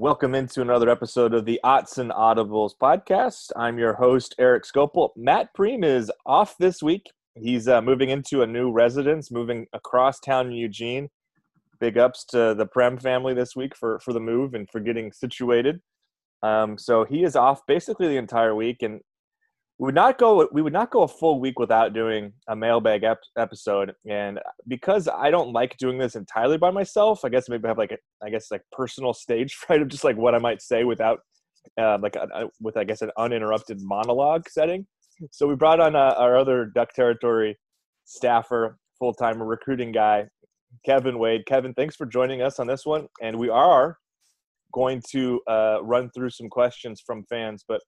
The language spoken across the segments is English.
Welcome into another episode of the Autzen Audibles podcast. I'm your host, Erik Skopil. Matt Prehm is off this week. He's uh, moving into a new residence, moving across town in Eugene. Big ups to the Prehm family this week for, for the move and for getting situated. Um, so he is off basically the entire week, and we would not go we would not go a full week without doing a mailbag ep- episode and because i don't like doing this entirely by myself i guess maybe i have like a i guess like personal stage fright of just like what i might say without uh, like a, with i guess an uninterrupted monologue setting. So we brought on uh, our other duck territory staffer full-time recruiting guy kevin wade. Kevin thanks for joining us on this one and we are going to uh, run through some questions from fans but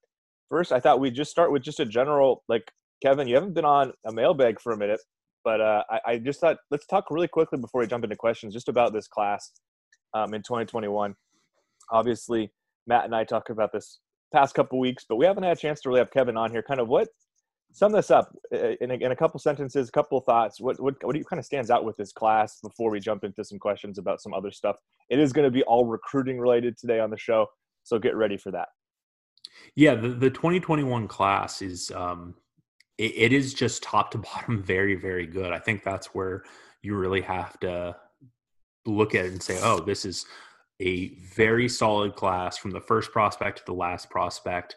first, I thought we'd just start with just a general like Kevin. You haven't been on a mailbag for a minute, but uh, I, I, just thought let's talk really quickly before we jump into questions, just about this class um, in 2021. Obviously, Matt and I talked about this past couple weeks, but we haven't had a chance to really have Kevin on here. Kind of what sum this up uh, in a, in a couple sentences, a couple thoughts. What, what what do you kind of stands out with this class before we jump into some questions about some other stuff? It is going to be all recruiting related today on the show, so get ready for that. Yeah, the, the 2021 class is um, it, it is just top to bottom very very good. I think that's where you really have to look at it and say, oh, this is a very solid class from the first prospect to the last prospect.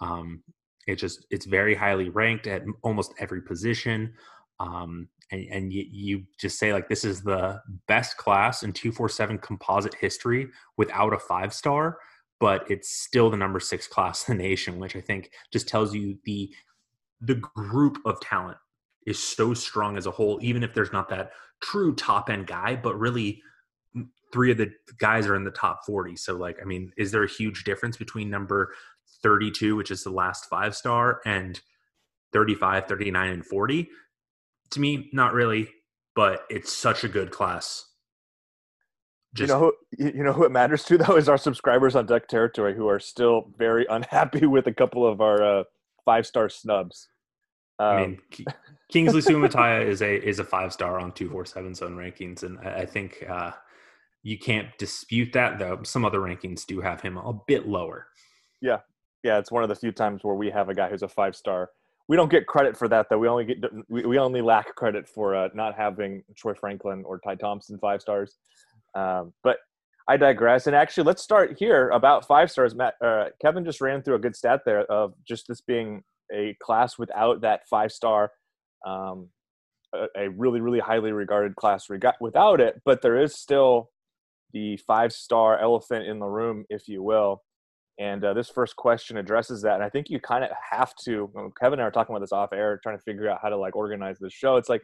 Um, it just it's very highly ranked at almost every position. Um, and, and you, you, just say like this is the best class in 247 composite history without a five star but it's still the number six class in the nation, which I think just tells you the the group of talent is so strong as a whole, even if there's not that true top end guy, but really mm, three of the guys are in the top 40. So like, I mean, is there a huge difference between number 32, which is the last five star and 35, 39 and 40? To me, not really, but it's such a good class just, you know who you know who it matters to though is our subscribers on Duck Territory who are still very unhappy with a couple of our uh, five star snubs. Um, I mean, Kingsley Suamataia is a is a five star on two four seven zone rankings, and I, I think uh, you can't dispute that. Though some other rankings do have him a bit lower. Yeah, yeah, it's one of the few times where we have a guy who's a five star. We don't get credit for that though. We only get we, we only lack credit for uh, not having Troy Franklin or Ty Thompson five stars. Um, but I digress. And actually, let's start here about five stars. Matt, uh, Kevin just ran through a good stat there of just this being a class without that five star, um, a, a, really, really highly regarded class reg- without it. But there is still the five star elephant in the room, if you will. And uh, this first question addresses that. And I think you kind of have to. Kevin and I are talking about this off air, trying to figure out how to like organize this show. It's like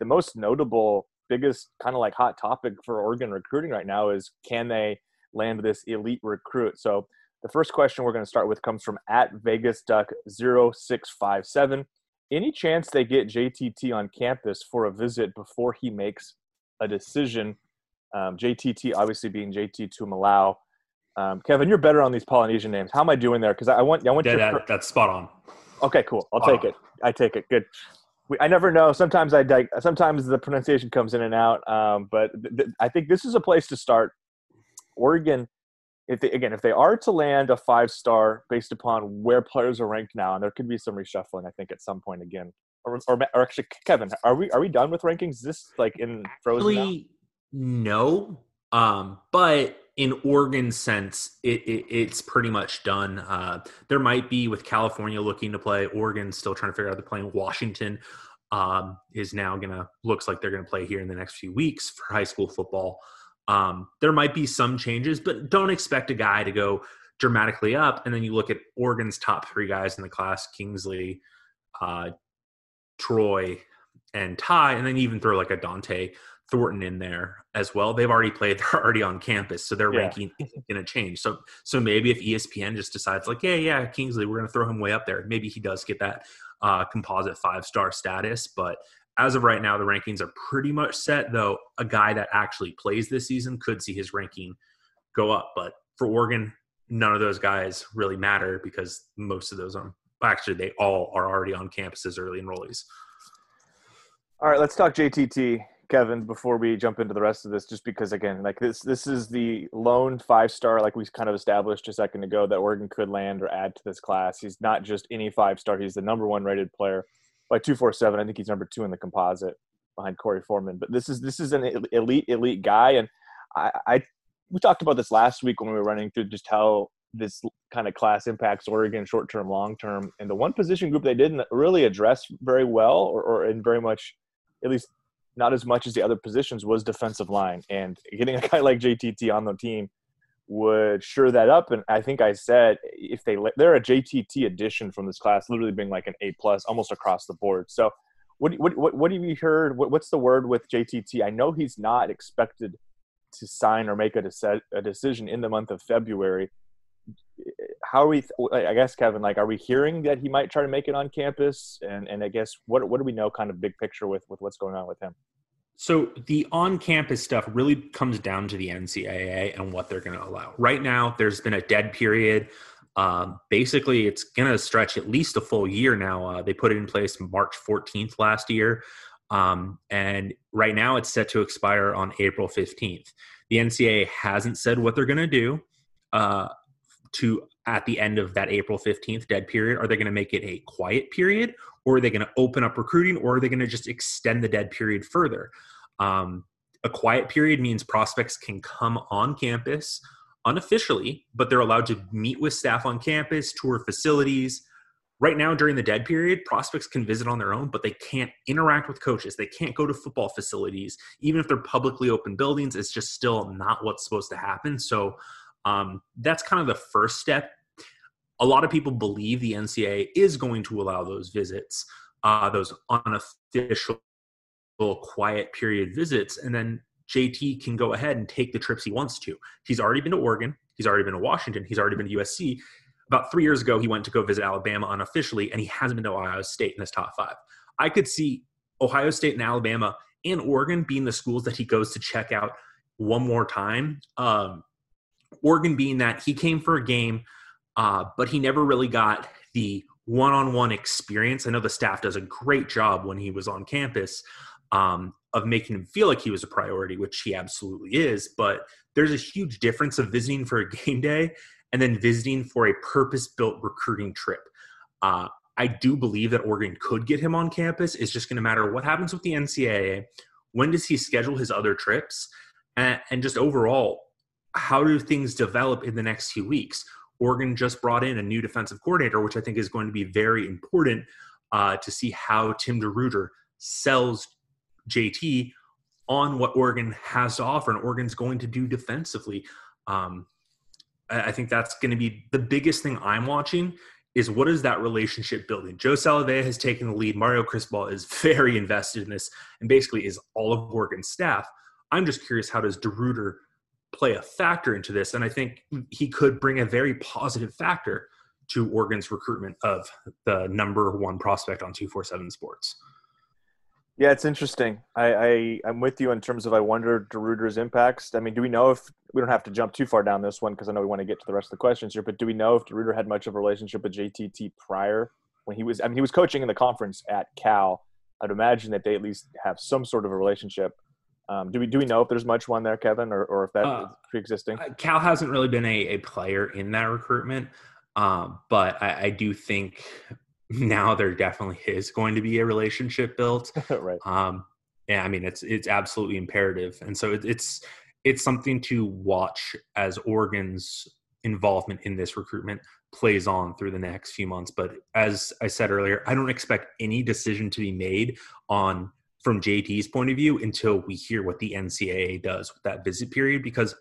the most notable biggest kind of like hot topic for Oregon recruiting right now is can they land this elite recruit? So the first question we're going to start with comes from at Vegas Duck 0657. Any chance they get JTT on campus for a visit before he makes a decision? Um, JTT obviously being JT Tuimoloau. Um, Kevin, you're better on these Polynesian names. How am I doing there? Because I want I want yeah, your... that, that's spot on. Okay, cool. I'll spot take on. it. I take it. Good we, I never know. Sometimes I sometimes the pronunciation comes in and out. Um, but th- th- I think this is a place to start. Oregon, if they, again, if they are to land a five star based upon where players are ranked now, and there could be some reshuffling, I think at some point again. Or, or, or actually, Kevin, are we are we done with rankings? Is this like in frozen? Actually, no. Um, but in Oregon sense, it, it, it's pretty much done. Uh, there might be with California looking to play. Oregon still trying to figure out they're playing. Washington um, is now gonna looks like they're gonna play here in the next few weeks for high school football. Um, there might be some changes, but don't expect a guy to go dramatically up. And then you look at Oregon's top three guys in the class: Kingsley, uh, Troy, and Ty, and then even throw like a Dont'e Thornton in there as well. They've already played; they're already on campus, so their yeah. ranking isn't going to change. So, so maybe if ESPN just decides, like, yeah, yeah, Kingsley, we're going to throw him way up there. Maybe he does get that uh, composite five star status. But as of right now, the rankings are pretty much set. Though a guy that actually plays this season could see his ranking go up. But for Oregon, none of those guys really matter because most of those are actually they all are already on campuses early enrollees. All right, let's talk JTT. Kevin, before we jump into the rest of this, just because again, like this, this is the lone five star, like we kind of established a second ago, that Oregon could land or add to this class. He's not just any five star; he's the number one rated player by two four seven. I think he's number two in the composite behind Korey Foreman. But this is this is an elite elite guy, and I, I we talked about this last week when we were running through just how this kind of class impacts Oregon short term, long term. And the one position group they didn't really address very well, or, or in very much, at least not as much as the other positions, was defensive line. And getting a guy like JTT on the team would sure that up. And I think I said if they they're a JTT addition from this class, literally being like an A plus almost across the board. So. What, what, what, what have you heard? What, what's the word with JTT? I know he's not expected to sign or make a, de- a decision in the month of February how are we i guess kevin like are we hearing that he might try to make it on campus? And and i guess what what do we know kind of big picture with with what's going on with him? So the on-campus stuff really comes down to the ncaa and what they're going to allow. Right now there's been a dead period. Um, basically it's going to stretch at least a full year now. Uh, they put it in place march 14th last year. Um, and right now it's set to expire on april 15th the ncaa hasn't said what they're going to do. Uh, to at the end of that April 15th dead period? Are they going to make it a quiet period or are they going to open up recruiting or are they going to just extend the dead period further? Um, a quiet period means prospects can come on campus unofficially, but they're allowed to meet with staff on campus, tour facilities. Right now, during the dead period, prospects can visit on their own, but they can't interact with coaches. They can't go to football facilities. Even if they're publicly open buildings, it's just still not what's supposed to happen. So, um, that's kind of the first step. A lot of people believe the NCAA is going to allow those visits, uh, those unofficial, quiet period visits, and then JT can go ahead and take the trips he wants to. He's already been to Oregon. He's already been to Washington. He's already been to USC. About three years ago, he went to go visit Alabama unofficially, and he hasn't been to Ohio State in his top five. I could see Ohio State and Alabama and Oregon being the schools that he goes to check out one more time. Um, Oregon being that he came for a game, uh, but he never really got the one-on-one experience. I know the staff does a great job when he was on campus um, of making him feel like he was a priority, which he absolutely is. But there's a huge difference of visiting for a game day and then visiting for a purpose-built recruiting trip. Uh, I do believe that Oregon could get him on campus. It's just going to matter what happens with the NCAA. When does he schedule his other trips? And, and just overall, how do things develop in the next few weeks? Oregon just brought in a new defensive coordinator, which I think is going to be very important uh, to see how Tim DeRuyter sells JT on what Oregon has to offer, and Oregon's going to do defensively. Um, I think that's going to be the biggest thing I'm watching is what is that relationship building? Joe Salave'a has taken the lead. Mario Cristobal is very invested in this and basically is all of Oregon's staff. I'm just curious how does DeRuyter – play a factor into this. And I think he could bring a very positive factor to Oregon's recruitment of the number one prospect on 247 Sports. Yeah, it's interesting. I, I am with you in terms of I wonder DeRuyter's impacts. I mean, do we know if we don't have to jump too far down this one because I know we want to get to the rest of the questions here. But do we know if DeRuyter had much of a relationship with JTT prior when he was? I mean, he was coaching in the conference at Cal. I'd imagine that they at least have some sort of a relationship. Um, do we do we know if there's much one there, Kevin, or, or if that uh, pre-existing? Cal hasn't really been a, a player in that recruitment, um, but I, I, do think now there definitely is going to be a relationship built. right. Um, yeah, I mean it's it's absolutely imperative, and so it, it's it's something to watch as Oregon's involvement in this recruitment plays on through the next few months. But as I said earlier, I don't expect any decision to be made on from JT's point of view until we hear what the NCAA does with that visit period because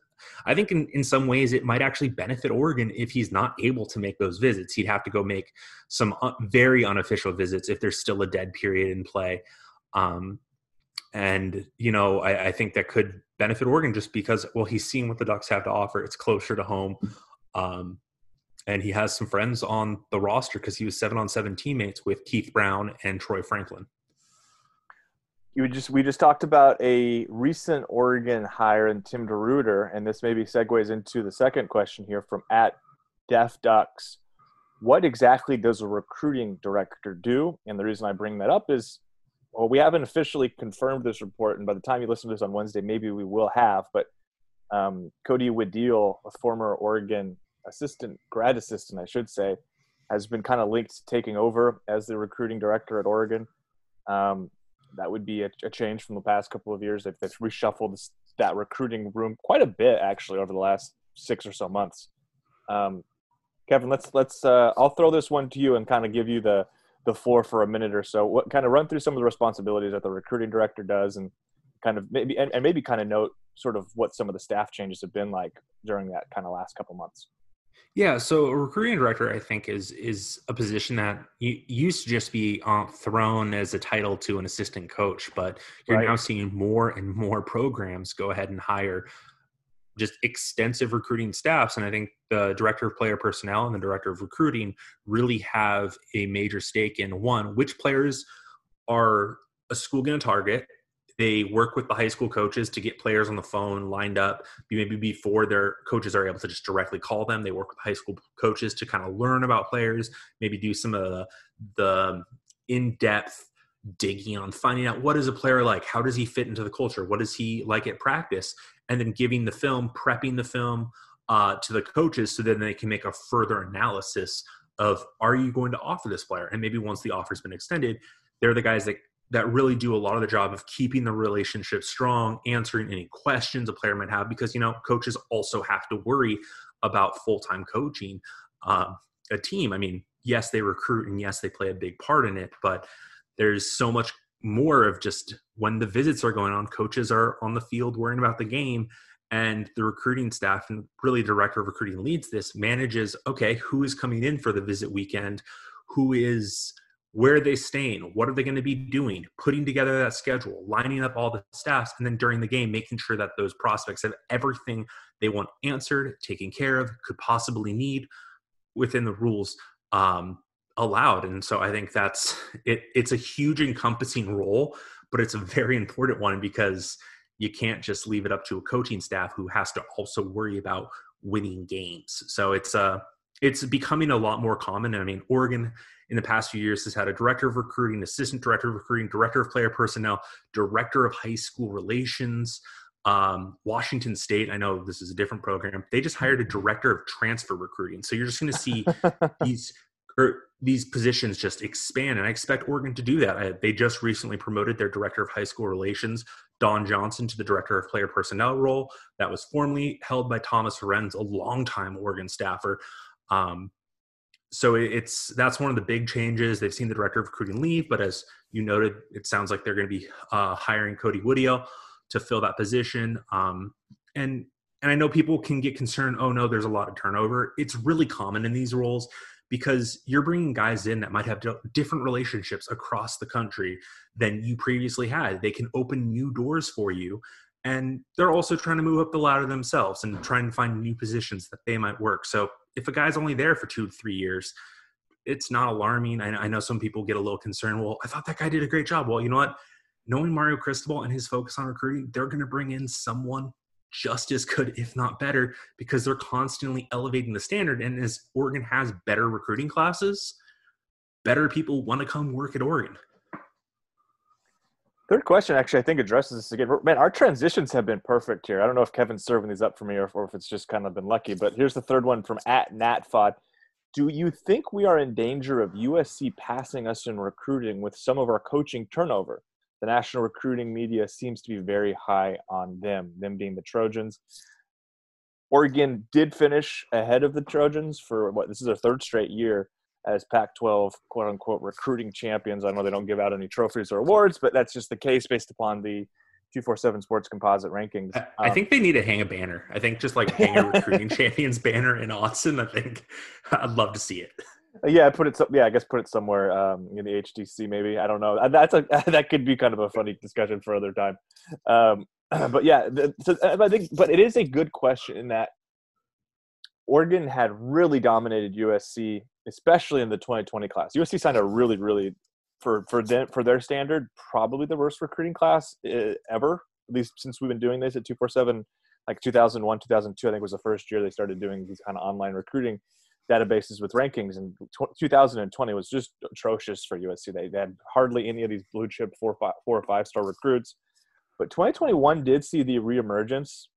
I think in, in some ways it might actually benefit Oregon if he's not able to make those visits. He'd have to go make some uh, very unofficial visits if there's still a dead period in play. Um, and, you know, I, I, think that could benefit Oregon just because, well, he's seen what the Ducks have to offer. It's closer to home. Um, and he has some friends on the roster because he was seven on seven teammates with Keith Brown and Troy Franklin you just we just talked about a recent Oregon hire in Tim DeRuyter, and this maybe segues into the second question here from at Def Ducks. What exactly does a recruiting director do? And the reason I bring that up is well, we haven't officially confirmed this report, and by the time you listen to this on Wednesday, maybe we will have. But um, Cody Woodiel, a former Oregon assistant, grad assistant, I should say, has been kind of linked to taking over as the recruiting director at Oregon. Um, that would be a, a, change from the past couple of years. They've, they've reshuffled that recruiting room quite a bit actually over the last six or so months. Um, Kevin, let's let's. Uh, I'll throw this one to you and kind of give you the the floor for a minute or so. What kind of run through some of the responsibilities that the recruiting director does, and kind of maybe and, and maybe kind of note sort of what some of the staff changes have been like during that kind of last couple months. Yeah, so a recruiting director, I think, is is a position that used to just be uh, thrown as a title to an assistant coach, but you're right. now seeing more and more programs go ahead and hire just extensive recruiting staffs. And I think the director of player personnel and the director of recruiting really have a major stake in one, which players are a school going to target. They work with the high school coaches to get players on the phone lined up. Maybe before their coaches are able to just directly call them, they work with high school coaches to kind of learn about players. Maybe do some of the, the in-depth digging on finding out what is a player like how does he fit into the culture what is he like at practice and then giving the film, prepping the film uh, to the coaches so then they can make a further analysis of are you going to offer this player? And maybe once the offer's been extended, they're the guys that that really do a lot of the job of keeping the relationship strong, answering any questions a player might have, because you know coaches also have to worry about full time coaching uh, a team. I mean, yes, they recruit and yes, they play a big part in it, but there's so much more of just when the visits are going on, coaches are on the field worrying about the game, and the recruiting staff and really director of recruiting leads this manages okay who is coming in for the visit weekend who is where are they staying? What are they going to be doing? Putting together that schedule lining up all the staffs and then during the game making sure that those prospects have everything they want answered taken care of could possibly need within the rules um, allowed. And so i think that's it it's a huge encompassing role but it's a very important one because you can't just leave it up to a coaching staff who has to also worry about winning games. So it's uh it's becoming a lot more common i mean oregon in the past few years has had a director of recruiting assistant director of recruiting director of player personnel director of high school relations um, Washington State, I know this is a different program. They just hired a director of transfer recruiting. So you're just going to see these or these positions just expand. And I expect Oregon to do that. I, they just recently promoted their director of high school relations, Don Johnson, to the director of player personnel role. That was formerly held by Thomas Horenz, a longtime Oregon staffer. Um, so it's that's one of the big changes. They've seen the director of recruiting leave, but as you noted, it sounds like they're going to be uh, hiring Cody Woodiel to fill that position. Um, and and I know people can get concerned. Oh no, there's a lot of turnover. It's really common in these roles because you're bringing guys in that might have different relationships across the country than you previously had. They can open new doors for you. And they're also trying to move up the ladder themselves and trying to find new positions that they might work. So if a guy's only there for two to three years, it's not alarming. I, I know some people get a little concerned. Well, I thought that guy did a great job. Well, you know what? Knowing Mario Cristobal and his focus on recruiting, they're going to bring in someone just as good, if not better, because they're constantly elevating the standard. And as Oregon has better recruiting classes, better people want to come work at Oregon. Third question actually, I think addresses this again. Man, our transitions have been perfect here. I don't know if Kevin's serving these up for me or, or if it's just kind of been lucky. But here's the third one from at NatFod. Do you think we are in danger of USC passing us in recruiting with some of our coaching turnover? the national recruiting media seems to be very high on them, them being the Trojans. Oregon did finish ahead of the Trojans for what this is their third straight year as Pac 12 quote unquote recruiting champions. I know they don't give out any trophies or awards, but that's just the case based upon the 247 sports composite rankings. Um, I think they need to hang a banner. I think just like hang a recruiting champions banner in Autzen. I think I'd love to see it. Yeah, put it. Yeah, I guess put it somewhere um, in the HDC. Maybe I don't know. Uh, that's a that could be kind of a funny discussion for other time. Um, but yeah, the, so uh, I think, but it is a good question in that Oregon had really dominated USC, especially in the 2020 class. USC signed a really, really for for them for their standard, probably the worst recruiting class uh, ever. At least since we've been doing this at 247, like 2001, 2002, I think was the first year they started doing these kind of online recruiting databases with rankings, and 2020 was just atrocious for USC. They, they had hardly any of these blue chip four, five, four or five star recruits. But 2021 did see the reemergence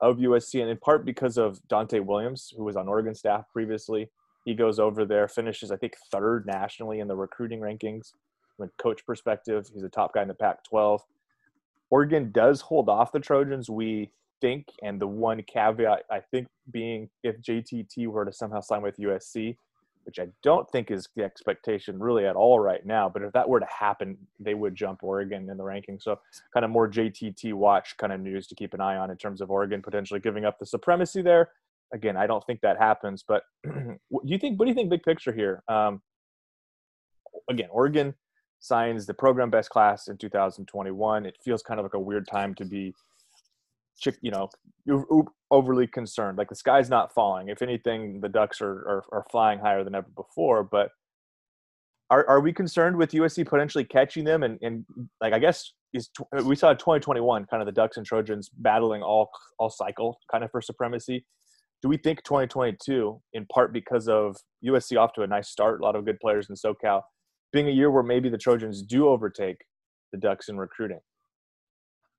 of USC, and in part because of Donte Williams, who was on Oregon staff previously. He goes over there, finishes, I think, third nationally in the recruiting rankings from a coach perspective. He's a top guy in the Pac 12. Oregon does hold off the Trojans, we think, and the one caveat, I think, being if JTT were to somehow sign with USC, which I don't think is the expectation really at all right now. But if that were to happen, they would jump Oregon in the ranking. So kind of more JTT watch kind of news to keep an eye on in terms of Oregon potentially giving up the supremacy there. Again, I don't think that happens. But do you think? What do you think? Big picture here. Um, again, Oregon signs the program best class in 2021. It feels kind of like a weird time to be you know overly concerned like the sky's not falling if anything the ducks are, are, are flying higher than ever before but are, are we concerned with usc potentially catching them and, and like i guess is we saw 2021 kind of the ducks and trojans battling all all cycle kind of for supremacy do we think 2022 in part because of usc off to a nice start a lot of good players in socal being a year where maybe the trojans do overtake the ducks in recruiting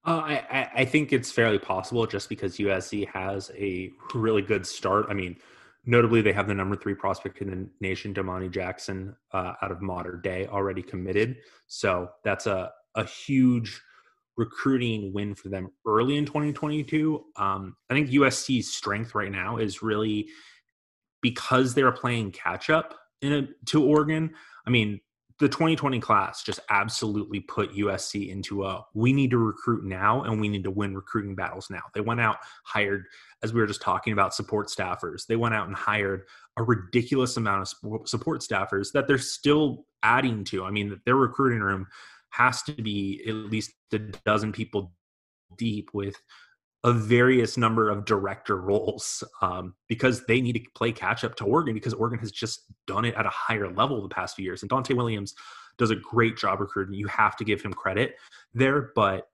uh, I, I think it's fairly possible just because USC has a really good start. I mean, notably, they have the number three prospect in the nation, Domani Jackson, uh, out of Mater Dei, already committed. So that's a, a huge recruiting win for them early in 2022. Um, I think USC's strength right now is really because they're playing catch up in a, to Oregon. I mean, the 2020 class just absolutely put USC into a we need to recruit now and we need to win recruiting battles now. They went out, hired, as we were just talking about, support staffers. They went out and hired a ridiculous amount of support staffers that they're still adding to. I mean, their recruiting room has to be at least a dozen people deep with a various number of director roles um, because they need to play catch up to Oregon because Oregon has just done it at a higher level the past few years. And Donte Williams does a great job recruiting. You have to give him credit there, but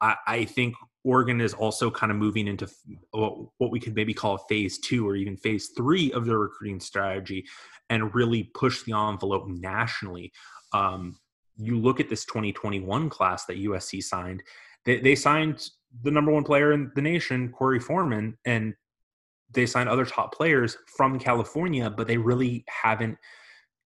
I, I think Oregon is also kind of moving into what we could maybe call phase two or even phase three of their recruiting strategy and really push the envelope nationally. Um, you look at this 2021 class that USC signed, they, they signed the number one player in the nation, Korey Foreman, and they signed other top players from California, but they really haven't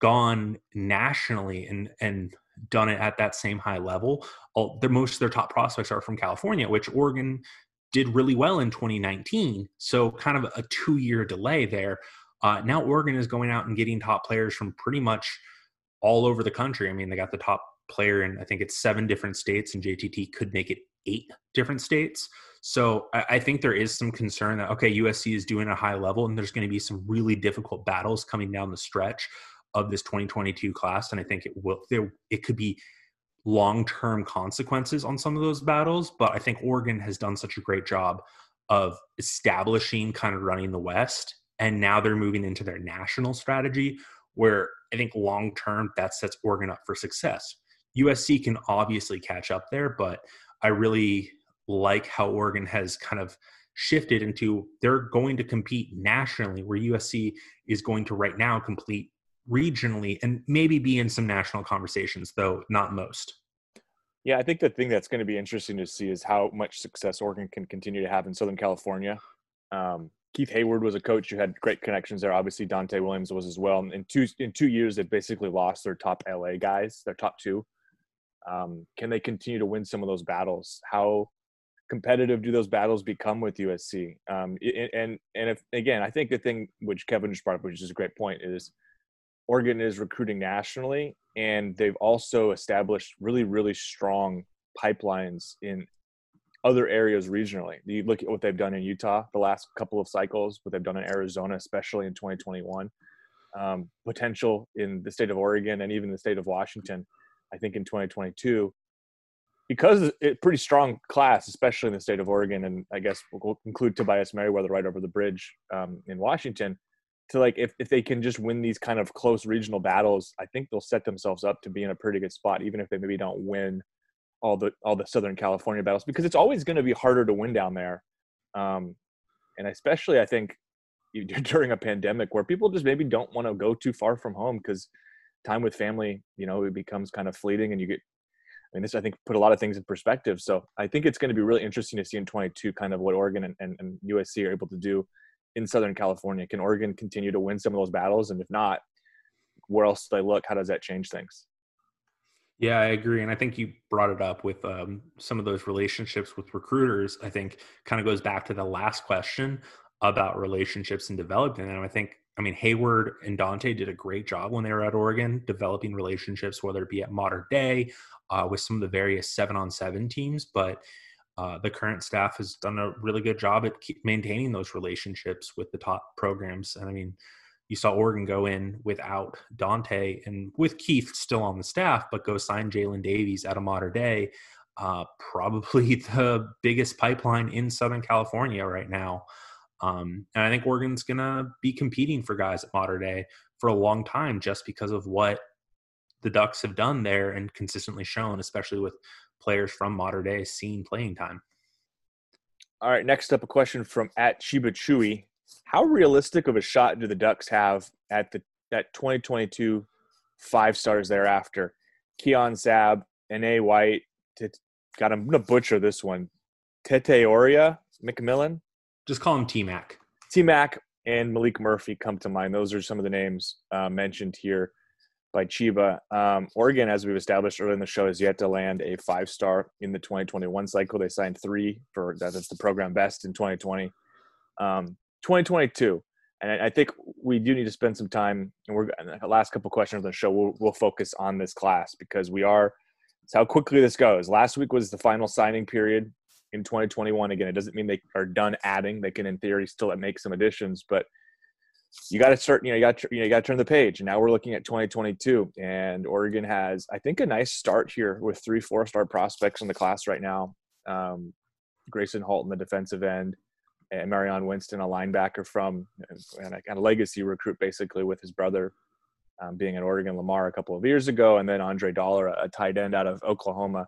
gone nationally and and done it at that same high level. All, the most of their top prospects are from California, which Oregon did really well in 2019. So kind of a two year delay there. Uh, now Oregon is going out and getting top players from pretty much all over the country. I mean, they got the top player in I think it's seven different states, and JTT could make it eight different states. So I, I, think there is some concern that okay, USC is doing a high level, and there's going to be some really difficult battles coming down the stretch of this 2022 class, and I think it will. There, it could be long-term consequences on some of those battles. But I think Oregon has done such a great job of establishing kind of running the West, and now they're moving into their national strategy, where I think long-term that sets Oregon up for success. USC can obviously catch up there, but I really like how Oregon has kind of shifted into they're going to compete nationally, where USC is going to right now complete regionally and maybe be in some national conversations, though not most. Yeah, I think the thing that's going to be interesting to see is how much success Oregon can continue to have in Southern California. Um, Keith Heyward was a coach who had great connections there. Obviously, Donte Williams was as well. In two in two years, they basically lost their top LA guys, their top two. Um, can they continue to win some of those battles? How competitive do those battles become with USC? Um, and and if again, I think the thing which Kevin just brought up, which is a great point, is Oregon is recruiting nationally, and they've also established really really strong pipelines in other areas regionally. You look at what they've done in Utah the last couple of cycles, what they've done in Arizona, especially in 2021. Um, potential in the state of Oregon and even the state of Washington I think in 2022 because it's a pretty strong class, especially in the state of Oregon, and I guess we'll include Tobias Merriweather right over the bridge um, in Washington. To like, if, if they can just win these kind of close regional battles, I think they'll set themselves up to be in a pretty good spot, even if they maybe don't win all the all the Southern California battles, because it's always going to be harder to win down there. Um, and especially, I think during a pandemic where people just maybe don't want to go too far from home because time with family, you know, it becomes kind of fleeting and you get I mean, this I think put a lot of things in perspective. So I think it's going to be really interesting to see in 22 kind of what Oregon and, and, and, USC are able to do in Southern California. Can Oregon continue to win some of those battles? And if not, where else do they look? How does that change things? Yeah, I agree. And I think you brought it up with um, some of those relationships with recruiters. I think kind of goes back to the last question about relationships and development. And I think, I mean, Heyward and Donte did a great job when they were at Oregon developing relationships, whether it be at Mater Dei uh, with some of the various seven on seven teams. But uh, the current staff has done a really good job at maintaining those relationships with the top programs. And I mean, you saw Oregon go in without Donte and with Keith still on the staff, but go sign Jaylin Davies out of Mater Dei. Uh, probably the biggest pipeline in Southern California right now. Um, and I think Oregon's going to be competing for guys at Mater Dei for a long time just because of what the Ducks have done there and consistently shown, especially with players from Mater Dei seeing playing time. All right, next up, a question from at Chiba Chewy. How realistic of a shot do the Ducks have at the at 2022 five stars thereafter? Keon Sabb, N.A. White, t- got I'm gonna butcher this one. Tetairoa McMillan. Just call him T Mac. T Mac and Maalik Murphy come to mind. Those are some of the names uh, mentioned here by Chiba. Um, Oregon, as we've established earlier in the show, has yet to land a five star in the 2021 cycle. They signed three for that's the program best in 2020. Um, 2022, and I think we do need to spend some time. And we're the last couple questions on the show. We'll, we'll focus on this class because we are. It's how quickly this goes. Last week was the final signing period in 2021. Again, it doesn't mean they are done adding. They can, in theory, still make some additions, but you got to start. You know, you got you know, you got to turn the page. And now we're looking at 2022, and Oregon has, I think, a nice start here with three four-star prospects in the class right now. Um, Gracen Halton, the defensive end, and Marion Winston, a linebacker from and a kind of legacy recruit, basically with his brother um, being at Oregon Lamar a couple of years ago, and then Andre Dollar, a tight end out of Oklahoma.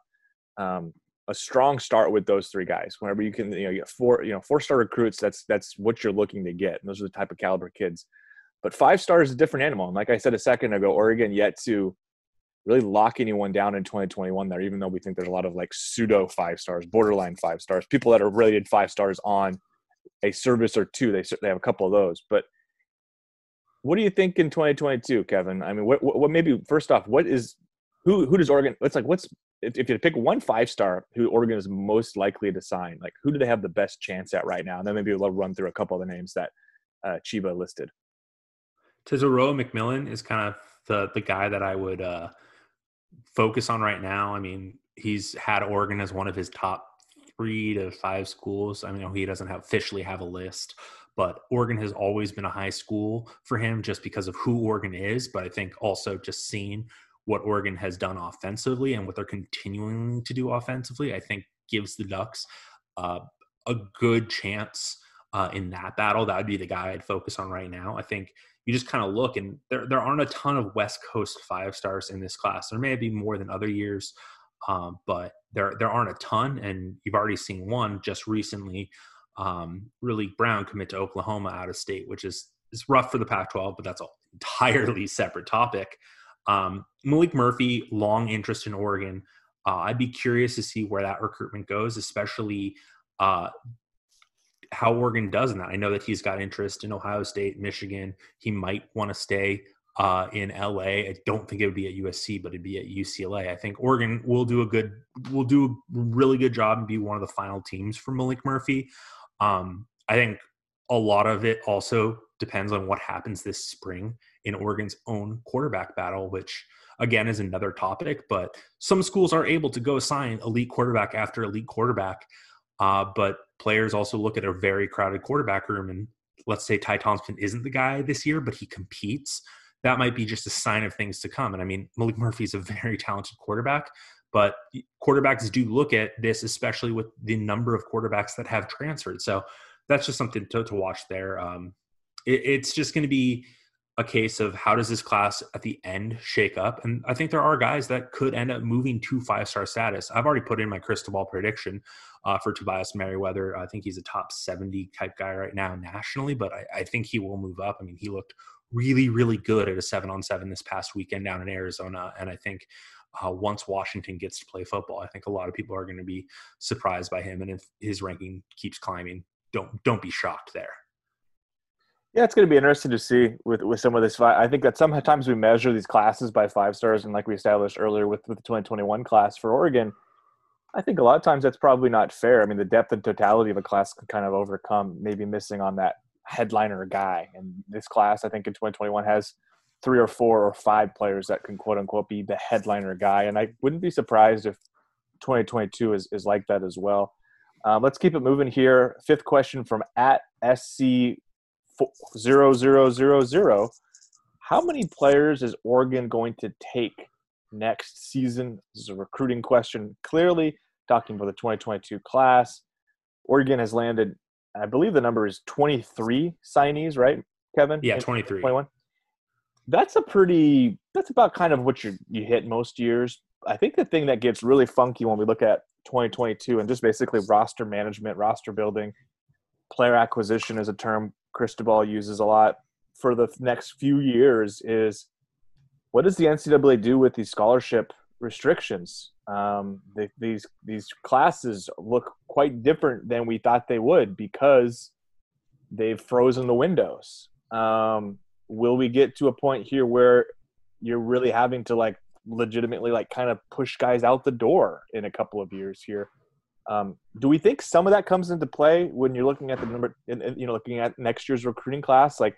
Um, a strong start with those three guys. Whenever you can, you know, get four, you know, four star recruits, that's that's what you're looking to get. And those are the type of caliber kids. But five stars is a different animal. And like I said a second ago, Oregon yet to really lock anyone down in 2021 there, even though we think there's a lot of like pseudo five stars, borderline five stars, people that are rated five stars on a service or two. They they have a couple of those. But what do you think in 2022, Kevin? I mean, what what maybe first off, what is who who does Oregon? It's like what's if, if you pick one five star who Oregon is most likely to sign, like who do they have the best chance at right now? And then maybe we'll run through a couple of the names that uh, Chiba listed. Tetairoa McMillan is kind of the the guy that I would uh, focus on right now. I mean, he's had Oregon as one of his top three to five schools. I mean, he doesn't have, officially have a list, but Oregon has always been a high school for him just because of who Oregon is. But I think also just seeing what Oregon has done offensively and what they're continuing to do offensively, I think gives the Ducks uh, a good chance uh, in that battle. That would be the guy I'd focus on right now. I think you just kind of look and there, there aren't a ton of West Coast five stars in this class. There may be more than other years, um, but there there aren't a ton. And you've already seen one just recently. Um, really Brown commit to Oklahoma out of state, which is is rough for the Pac-12, but that's an entirely separate topic. Um, Maalik Murphy, long interest in Oregon. Uh, I'd be curious to see where that recruitment goes, especially uh, how Oregon does in that. I know that he's got interest in Ohio State, Michigan. He might want to stay uh, in LA. I don't think it would be at USC, but it'd be at UCLA. I think Oregon will do a good, will do a really good job and be one of the final teams for Maalik Murphy. Um, I think a lot of it also depends on what happens this spring in Oregon's own quarterback battle, which again is another topic. But some schools are able to go sign elite quarterback after elite quarterback. Uh, but players also look at a very crowded quarterback room, and let's say Ty Thompson isn't the guy this year, but he competes. That might be just a sign of things to come. And I mean, Maalik Murphy is a very talented quarterback, but quarterbacks do look at this, especially with the number of quarterbacks that have transferred. So that's just something to, to watch there. Um, it, it's just going to be a case of how does this class at the end shake up? And I think there are guys that could end up moving to five star status. I've already put in my crystal ball prediction uh, for Tobias Merriweather. I think he's a top 70 type guy right now nationally, but I, I think he will move up. I mean, he looked really, really good at a seven on seven this past weekend down in Arizona. And I think uh, once Washington gets to play football, I think a lot of people are going to be surprised by him. And if his ranking keeps climbing, don't don't be shocked there. Yeah, it's going to be interesting to see with, with some of this. I think that sometimes we measure these classes by five stars, and like we established earlier with, with the 2021 class for Oregon, I think a lot of times that's probably not fair. I mean, the depth and totality of a class can kind of overcome maybe missing on that headliner guy. And this class, I think in 2021 has three or four or five players that can quote unquote be the headliner guy. And I wouldn't be surprised if 2022 is, is like that as well. Um, let's keep it moving here. Fifth question from at SC zero zero zero zero. How many players is Oregon going to take next season? This is a recruiting question. Clearly, talking about the 2022 class, Oregon has landed. I believe the number is 23 signees, right, Kevin? Yeah, 23. 21. That's a pretty. That's about kind of what you you hit most years. I think the thing that gets really funky when we look at 2022 and just basically roster management, roster building, player acquisition is a term Cristobal uses a lot for the next few years is what does the NCAA do with these scholarship restrictions? Um, they, these these classes look quite different than we thought they would because they've frozen the windows. Um, will we get to a point here where you're really having to like legitimately like kind of push guys out the door in a couple of years here? Um, do we think some of that comes into play when you're looking at the number, you know, looking at next year's recruiting class? Like,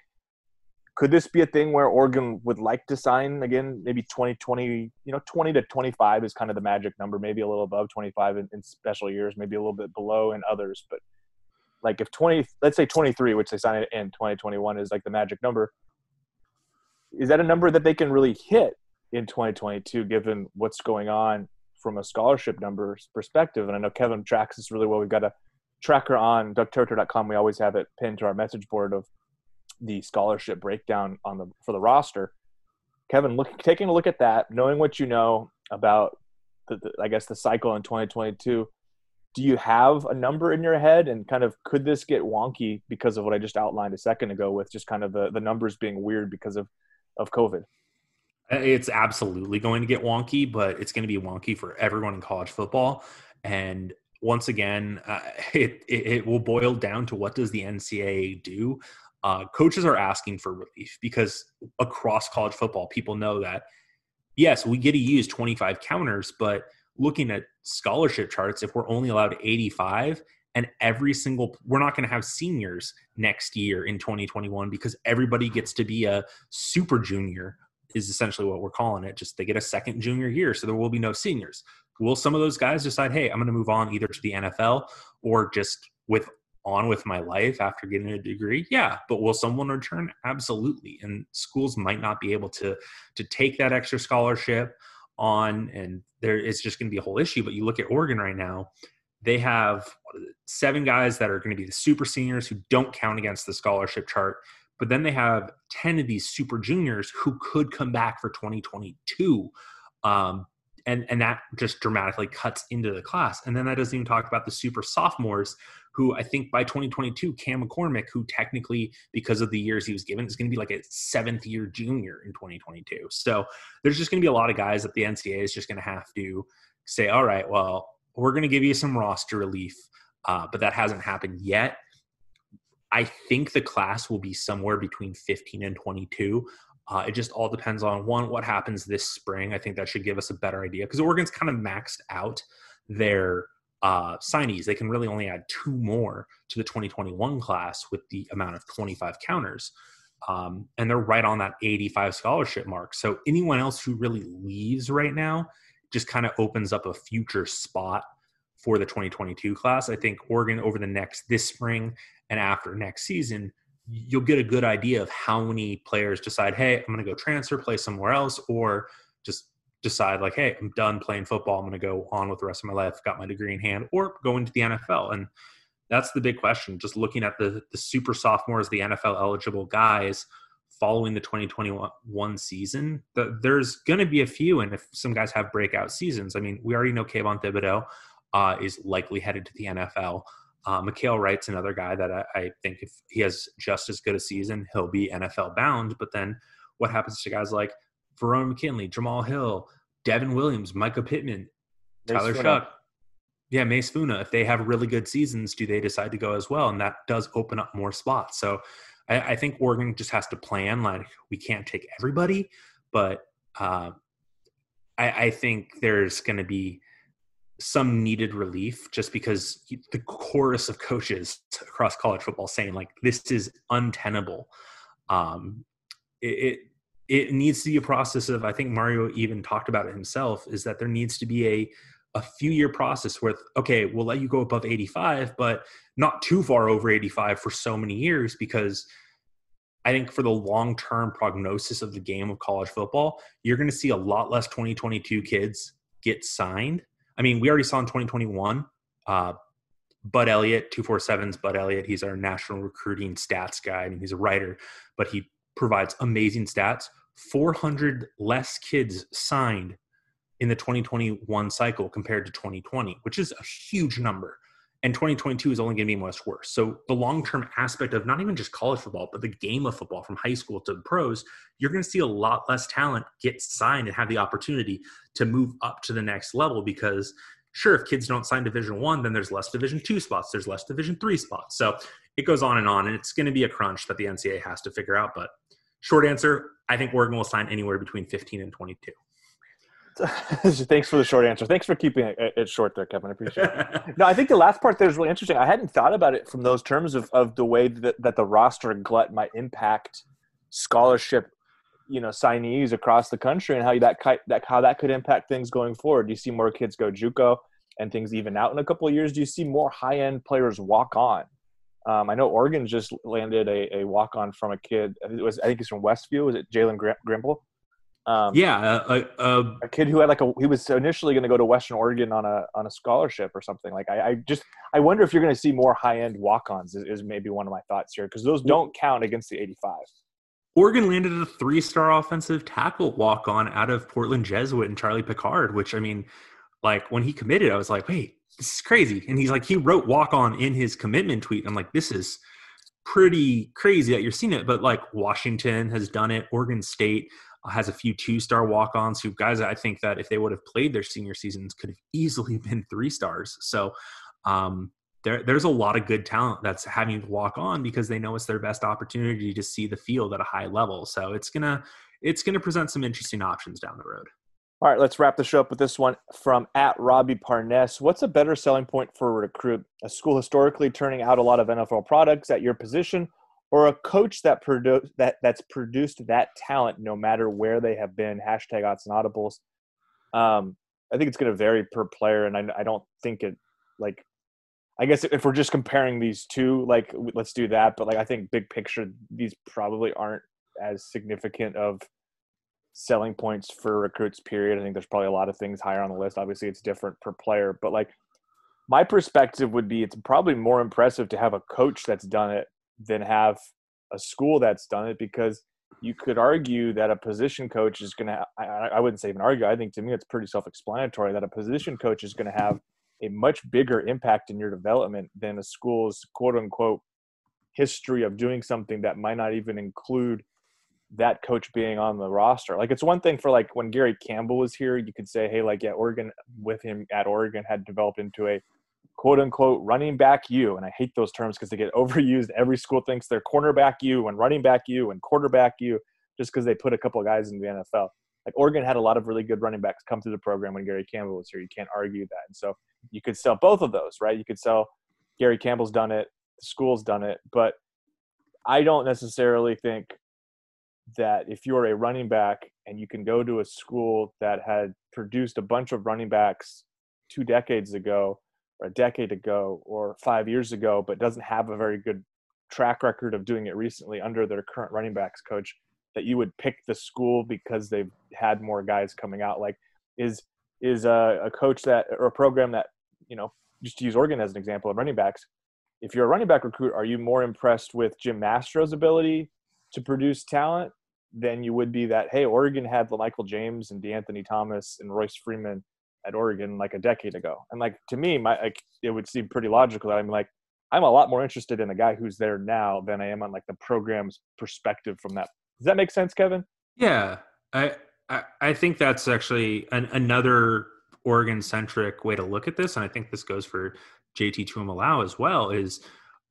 could this be a thing where Oregon would like to sign again? Maybe 2020, you know, 20 to 25 is kind of the magic number. Maybe a little above 25 in, in special years, maybe a little bit below in others. But like, if 20, let's say 23, which they signed in 2021, is like the magic number, is that a number that they can really hit in 2022, given what's going on from a scholarship numbers perspective. And I know Kevin tracks this really well. We've got a tracker on duckterritory.com. We always have it pinned to our message board of the scholarship breakdown on the for the roster. Kevin, look, taking a look at that, knowing what you know about, the, the, I guess, the cycle in 2022, do you have a number in your head? And kind of could this get wonky because of what I just outlined a second ago with just kind of the, the numbers being weird because of, of COVID? It's absolutely going to get wonky, but it's going to be wonky for everyone in college football. And once again, uh, it, it, it will boil down to what does the NCAA do? Uh, coaches are asking for relief because across college football, people know that yes, we get to use 25 counters, but looking at scholarship charts, if we're only allowed 85 and every single we're not going to have seniors next year in 2021 because everybody gets to be a super junior is essentially what we're calling it. Just they get a second junior year, so there will be no seniors. Will some of those guys decide, hey, I'm going to move on either to the NFL or just with on with my life after getting a degree? Yeah, but will someone return? Absolutely. And schools might not be able to to take that extra scholarship on, and there it's just going to be a whole issue. But you look at Oregon right now, they have seven guys that are going to be the super seniors who don't count against the scholarship chart but then they have 10 of these super juniors who could come back for 2022. Um, and, and that just dramatically cuts into the class. And then that doesn't even talk about the super sophomores who I think by 2022, Cam McCormick, who technically, because of the years he was given, is going to be like a seventh year junior in 2022. So there's just going to be a lot of guys that the NCAA is just going to have to say, all right, well, we're going to give you some roster relief, uh, but that hasn't happened yet. I think the class will be somewhere between 15 and 22. Uh, it just all depends on one, what happens this spring. I think that should give us a better idea because Oregon's kind of maxed out their uh, signees. They can really only add two more to the 2021 class with the amount of 25 counters. Um, and they're right on that 85 scholarship mark. So anyone else who really leaves right now just kind of opens up a future spot for the 2022 class. I think Oregon over the next this spring and after next season, you'll get a good idea of how many players decide, hey, I'm going to go transfer, play somewhere else, or just decide like, hey, I'm done playing football. I'm going to go on with the rest of my life, got my degree in hand, or go into the NFL. And that's the big question. Just looking at the the super sophomores, the NFL eligible guys following the 2021 season, the, there's going to be a few. And if some guys have breakout seasons, I mean, we already know Kayvon Thibodeaux uh, is likely headed to the NFL. Uh, Mykael Wright's another guy that I, I, think if he has just as good a season, he'll be NFL bound. But then what happens to guys like Verone McKinley, Jamal Hill, Devon Williams, Mycah Pittman, Mase Tyler Shough? Yeah, Mase Funa. If they have really good seasons, do they decide to go as well? And that does open up more spots. So I, I think Oregon just has to plan like we can't take everybody, but uh, I, I think there's going to be some needed relief just because the chorus of coaches across college football saying like this is untenable. Um, it, it it needs to be a process of i think mario even talked about it himself is that there needs to be a a few year process with okay we'll let you go above 85 but not too far over 85 for so many years because i think for the long term prognosis of the game of college football you're going to see a lot less 2022 kids get signed. I mean we already saw in 2021 uh, bud elliott 247's bud elliott he's our national recruiting stats guy mean, he's a writer but he provides amazing stats 400 less kids signed in the 2021 cycle compared to 2020, which is a huge number. And 2022 is only going to be much worse. So the long-term aspect of not even just college football, but the game of football from high school to the pros, you're going to see a lot less talent get signed and have the opportunity to move up to the next level because sure if kids don't sign division one then there's less division two spots there's less division three spots so it goes on and on and it's going to be a crunch that the ncaa has to figure out but short answer i think oregon will sign anywhere between 15 and 22 Thanks for the short answer. Thanks for keeping it, it short there, Kevin. I appreciate it. no, I think the last part there is really interesting. I hadn't thought about it from those terms of, of the way that, that the roster glut might impact scholarship, you know, signees across the country and how that, that how that could impact things going forward. Do you see more kids go JUCO and things even out in a couple of years? Do you see more high end players walk on? Um, I know Oregon just landed a, a walk on from a kid. It was I think he's from Westview. Was it Jalen Grimble? Um, yeah, a, a, a, kid who had like a he was initially going to go to Western Oregon on a on a scholarship or something. Like I, I just I wonder if you're going to see more high end walk ons is, is, maybe one of my thoughts here because those don't count against the 85. Oregon landed a three star offensive tackle walk on out of Portland Jesuit and Charlie Picard, which I mean, like when he committed, I was like, wait, this is crazy. And he's like, he wrote walk on in his commitment tweet. I'm like, this is pretty crazy that you're seeing it. But like Washington has done it, Oregon State has a few two star walk ons who guys I think that if they would have played their senior seasons could have easily been three stars. So um, there, there's a lot of good talent that's having to walk on because they know it's their best opportunity to see the field at a high level. So it's gonna it's gonna present some interesting options down the road. All right, let's wrap the show up with this one from at Robbie Parness. What's a better selling point for a recruit? A school historically turning out a lot of NFL products at your position, or a coach that produce that that's produced that talent no matter where they have been hashtag odds and audibles um, i think it's going to vary per player and I, I don't think it like i guess if we're just comparing these two like let's do that but like i think big picture these probably aren't as significant of selling points for recruits period. I think there's probably a lot of things higher on the list. Obviously it's different per player but like my perspective would be it's probably more impressive to have a coach that's done it than have a school that's done it because you could argue that a position coach is going to I, wouldn't say even argue. I think to me it's pretty self-explanatory that a position coach is going to have a much bigger impact in your development than a school's quote unquote history of doing something that might not even include that coach being on the roster. Like it's one thing for like when Gary Campbell was here, you could say, hey, like yeah, Oregon with him at Oregon had developed into a quote unquote running back you. And I hate those terms because they get overused. Every school thinks they're cornerback you and running back you and quarterback you just because they put a couple of guys in the NFL. Like Oregon had a lot of really good running backs come through the program when Gary Campbell was here. You can't argue that. And so you could sell both of those, right? You could sell Gary Campbell's done it, the school's done it, but I don't necessarily think that if you're a running back and you can go to a school that had produced a bunch of running backs two decades ago or a decade ago or five years ago, but doesn't have a very good track record of doing it recently under their current running backs coach, that you would pick the school because they've had more guys coming out. Like, is is a, a coach that or a program that you know just to use Oregon as an example of running backs. If you're a running back recruit, are you more impressed with Jim Mastro's ability to produce talent than you would be that hey Oregon had Michael James and DeAnthony Thomas and Royce Freeman at Oregon like a decade ago. And like to me, my like it would seem pretty logical that I'm like I'm a lot more interested in the guy who's there now than I am on like the program's perspective from that. Does that make sense, Kevin? Yeah, I I, I think that's actually an, another Oregon centric way to look at this, and I think this goes for JT Tuimoloau as well. Is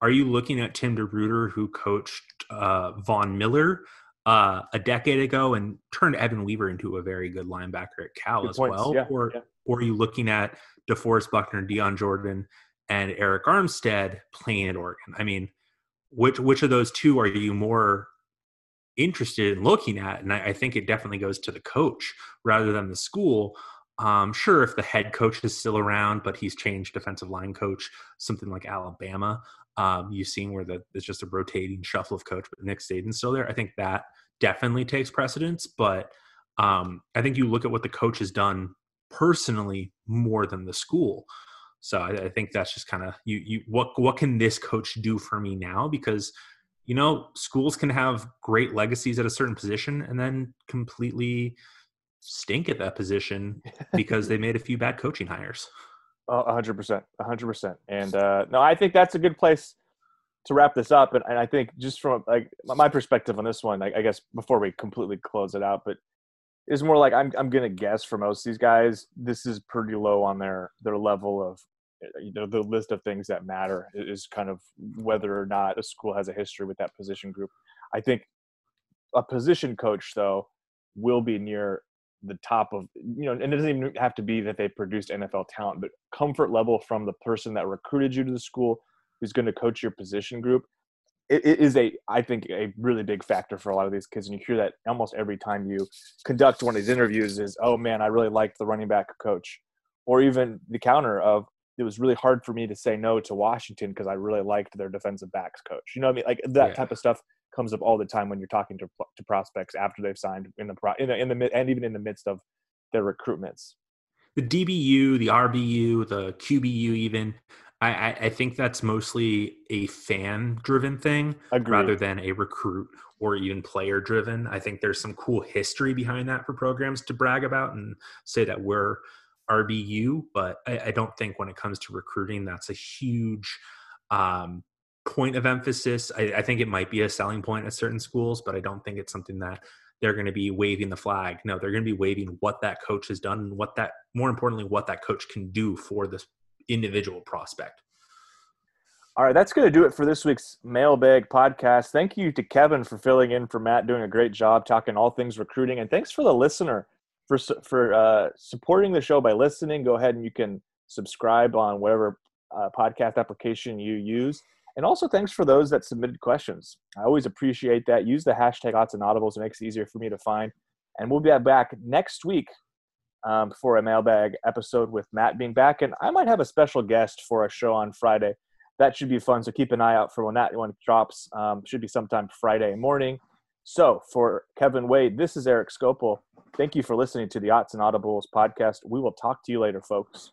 are you looking at Tim DeRuyter, who coached uh, Von Miller uh, a decade ago and turned Evan Weaver into a very good linebacker at Cal good as points. well, yeah, or yeah. or are you looking at DeForest Buckner, Dion Jordan, and Arik Armstead playing at Oregon? I mean, which which of those two are you more interested in looking at? And I, I think it definitely goes to the coach rather than the school. Um, sure, if the head coach is still around, but he's changed defensive line coach, something like Alabama, um, you've seen where the, it's just a rotating shuffle of coach, but Nick Saban's still there. I think that definitely takes precedence. But um, I think you look at what the coach has done personally more than the school. So I, I think that's just kind of you. You what what can this coach do for me now? Because you know schools can have great legacies at a certain position and then completely stink at that position because they made a few bad coaching hires. Hundred percent, hundred percent. And uh, no, I think that's a good place to wrap this up. And, and I think just from like my perspective on this one, I, I guess before we completely close it out, but is more like I'm I'm gonna guess for most these guys, this is pretty low on their their level of you know the list of things that matter is kind of whether or not a school has a history with that position group. I think a position coach though will be near the top of you know and it doesn't even have to be that they produced nfl talent but comfort level from the person that recruited you to the school who's going to coach your position group it, it is a i think a really big factor for a lot of these kids and you hear that almost every time you conduct one of these interviews is oh man i really liked the running back coach or even the counter of it was really hard for me to say no to washington because i really liked their defensive backs coach you know what i mean like that yeah. type of stuff comes up all the time when you're talking to, to prospects after they've signed in the pro in the, in the and even in the midst of their recruitments. The DBU, the RBU, the QBU, even I, I think that's mostly a fan driven thing Agreed. rather than a recruit or even player driven. I think there's some cool history behind that for programs to brag about and say that we're RBU, but I, I don't think when it comes to recruiting, that's a huge um, point of emphasis. I, I, think it might be a selling point at certain schools, but I don't think it's something that they're going to be waving the flag. No, they're going to be waving what that coach has done and what that, more importantly, what that coach can do for this individual prospect. All right, that's going to do it for this week's Mailbag podcast. Thank you to Kevin for filling in for Matt, doing a great job talking all things recruiting, and thanks for the listener for for uh, supporting the show by listening. Go ahead and you can subscribe on whatever uh, podcast application you use. And also, thanks for those that submitted questions. I always appreciate that. Use the hashtag odds and audibles. It makes it easier for me to find. And we'll be back next week um, for a mailbag episode with Matt being back. And I might have a special guest for a show on Friday. That should be fun. So keep an eye out for when that one drops. Um, should be sometime Friday morning. So for Kevin Wade, this is Erik Skopil. Thank you for listening to the Odds and Audibles podcast. We will talk to you later, folks.